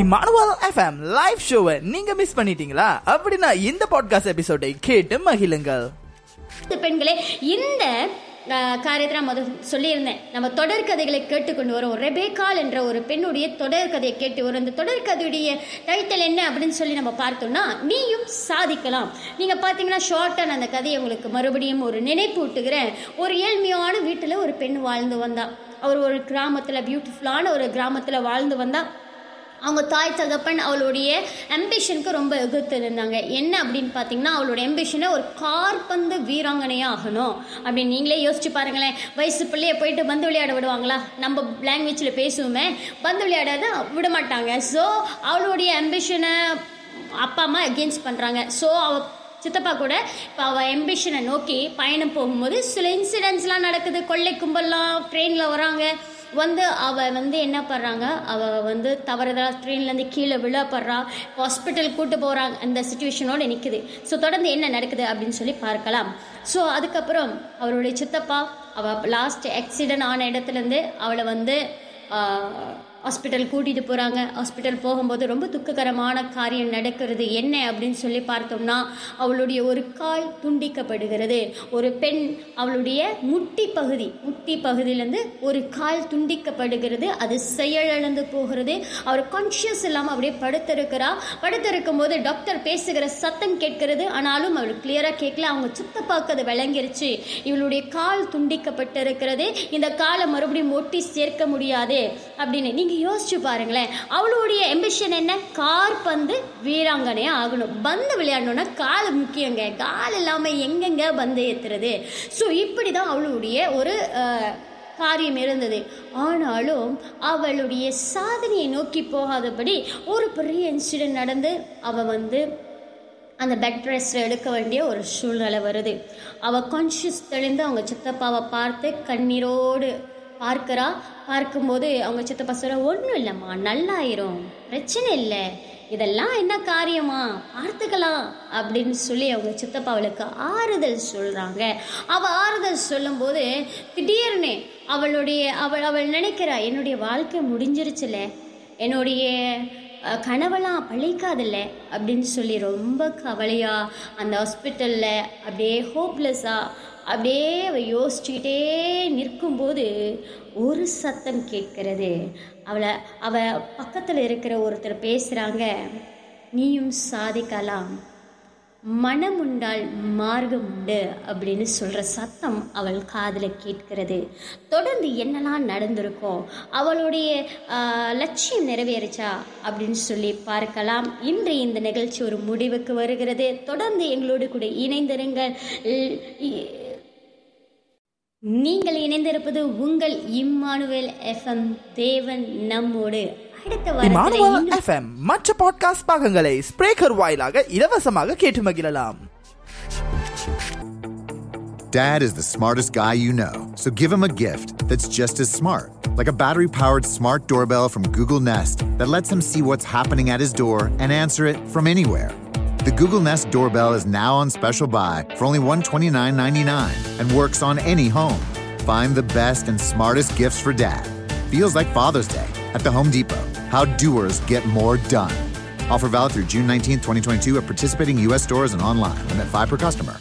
Emmanuel FM live ஷோவை நீங்க miss பண்ணிட்டீங்களா? அப்படின்னா இந்த பாட்காஸ்ட் எபிசோடை கேட்டு மகிழுங்கள். இந்த பெண்களே இந்த காரியத்தை நான் முதல் சொல்லியிருந்தேன். நம்ம தொடர்கதைகளை கேட்டுக்கொண்டு வரோம். ரெபேக்கால் என்ற ஒரு பெண்ணுடைய தொடர்கதையை கேட்டு வரும். இந்த தொடர்கதையுடைய டைட்டில் என்ன அப்படின்னு சொல்லி நம்ம பார்த்தோம்னா நீயும் சாதிக்கலாம். நீங்கள் பார்த்தீங்கன்னா ஷார்ட்டாக நான் அந்த கதையை உங்களுக்கு மறுபடியும் ஒரு நினைப்பூட்டுகிறேன். ஒரு ஏழ்மையான வீட்டில் ஒரு பெண் வாழ்ந்து வந்தா. அவர் ஒரு கிராமத்தில் பியூட்டிஃபுல்லான ஒரு கிராமத்தில் வாழ்ந்து வந்தால் அவங்க தாய் தகப்பன் அவளுடைய அம்பிஷனுக்கு ரொம்ப எதிர்த்து இருந்தாங்க என்ன அப்படின்னு பார்த்தீங்கன்னா அவளோட அம்பிஷனை ஒரு கார்பந்து வீராங்கனையாக ஆகணும். அப்படின்னு நீங்களே யோசிச்சு பாருங்களேன். வயசு பிள்ளைய போயிட்டு பந்து விளையாட விடுவாங்களா? நம்ம லாங்குவேஜில் பேசுவோமே பந்து விளையாடாத விட மாட்டாங்க ஸோ அவளுடைய அம்பிஷனை அப்பா அம்மா அகெயின்ஸ்ட் பண்ணுறாங்க ஸோ அவ சித்தப்பா கூட இப்போ அவள் எம்பிஷனை நோக்கி பயணம் போகும்போது சில இன்சிடென்ட்ஸ்லாம் நடக்குது. கொள்ளை கும்பல்லாம் ட்ரெயினில் வராங்க. வந்து அவள் வந்து என்ன பண்ணுறாங்க அவள் வந்து தவறுதலாக ட்ரெயின்லேருந்து கீழே விழப்படுறா. ஹாஸ்பிட்டல் கூட்டு போகிறாங்க அந்த சுச்சுவேஷனோடு நிற்குது ஸோ தொடர்ந்து என்ன நடக்குது அப்படின்னு சொல்லி பார்க்கலாம். ஸோ அதுக்கப்புறம் அவருடைய சித்தப்பா அவள் லாஸ்ட் ஆக்சிடென்ட் ஆன இடத்துலேருந்து அவளை வந்து ஹாஸ்பிட்டல் கூட்டிகிட்டு போகிறாங்க ஹாஸ்பிட்டல் போகும்போது ரொம்ப துக்ககரமான காரியம் நடக்கிறது என்ன அப்படின்னு சொல்லி பார்த்தோம்னா அவளுடைய ஒரு கால் துண்டிக்கப்படுகிறது. ஒரு பெண் அவளுடைய முட்டி பகுதி முட்டி பகுதியிலேருந்து ஒரு கால் துண்டிக்கப்படுகிறது. அது செயலிழந்து போகிறது. அவர் கான்ஷியஸ் இல்லாமல் அப்படியே படுத்திருக்கிறா. படுத்திருக்கும் போது டாக்டர் பேசுகிற சத்தம் கேட்கிறது. ஆனாலும் அவள் கிளியராக கேட்கல. அவங்க சுத்தப்பாக்கு அது விளங்கிருச்சு. இவளுடைய கால் துண்டிக்கப்பட்டிருக்கிறது. இந்த காலை மறுபடியும் ஒட்டி சேர்க்க முடியாது அப்படின்னு. நீங்கள் யோசிச்சு பாருங்களேன். அவளுடைய எம்பிஷன் என்ன? கார் பந்து வீராங்கனையாக ஆகணும். பந்து விளையாடணும்னா கால் முக்கியங்க. கால் இல்லாமல் எங்கெங்க பந்து ஏத்துறது? ஸோ இப்படி தான் அவளுடைய ஒரு காரியம் இருந்தது. ஆனாலும் அவளுடைய சாதனையை நோக்கி போகாதபடி ஒரு பெரிய இன்சிடென்ட் நடந்து அவள் வந்து அந்த பெட் ரெஸ்ட் எடுக்க வேண்டிய ஒரு சூழ்நிலை வருது. அவள் கான்ஷியஸ் தெளிந்து அவங்க சித்தப்பாவை பார்த்து கண்ணீரோடு பார்க்கறா? பார்க்கும்போது அவங்க சித்தப்பா சொல்கிற ஒன்றும் இல்லைம்மா நல்லாயிரும் பிரச்சனை இல்லை. இதெல்லாம் என்ன காரியமா? பார்த்துக்கலாம். அப்படின்னு சொல்லி அவங்க சித்தப்பா அவளுக்கு ஆறுதல் சொல்கிறாங்க அவள் ஆறுதல் சொல்லும்போது திடீர்னு அவளுடைய அவள் அவள் நினைக்கிறா என்னுடைய வாழ்க்கை முடிஞ்சிருச்சுல. என்னுடைய கனவெல்லாம் பழிக்காதில்ல அப்படின்னு சொல்லி ரொம்ப கவலையாக அந்த ஹாஸ்பிட்டலில் அப்படியே ஹோப்லெஸ்ஸாக அப்படியே அவ யோசிச்சுக்கிட்டே நிற்கும்போது ஒரு சத்தம் கேட்கிறது. அவளை அவ பக்கத்தில் இருக்கிற ஒருத்தர் பேசுகிறாங்க நீயும் சாதிக்கலாம். மனம் உண்டால் மார்க்கம் உண்டு அப்படின்னு சொல்கிற சத்தம் அவள் காதில் கேட்கிறது. தொடர்ந்து என்னெல்லாம் நடந்திருக்கும் அவளுடைய லட்சியம் நிறைவேறுச்சா அப்படின்னு சொல்லி பார்க்கலாம். இன்று இந்த நிகழ்ச்சி ஒரு முடிவுக்கு வருகிறது. தொடர்ந்து எங்களோடு கூட இணைந்திருங்கள். நீங்கள் இணைந்திருப்பது உங்கள் இம்மானுவேல் எஃப்எம் தேவன் நம்மோடு அடுத்த வாரத்தில் இமானுவல் இன்னும் எஃப்எம் மற்ற பாட்காஸ்ட் பாகங்களை ஸ்பிரேக்கர் வாயிலாக இலவசமாக கேட்டு மகிழலாம் Dad is the smartest guy you know, so give him a gift that's just as smart. Like a battery powered smart doorbell from Google Nest that lets him see what's happening at his door and answer it from anywhere. the Google Nest doorbell is now on special buy for only $129.99 and works on any home. Find the best and smartest gifts for dad. Feels like Father's Day at the Home Depot. How doers get more done. Offer valid through June 19, 2022 at participating U.S. stores and online. Limit 5 per customer.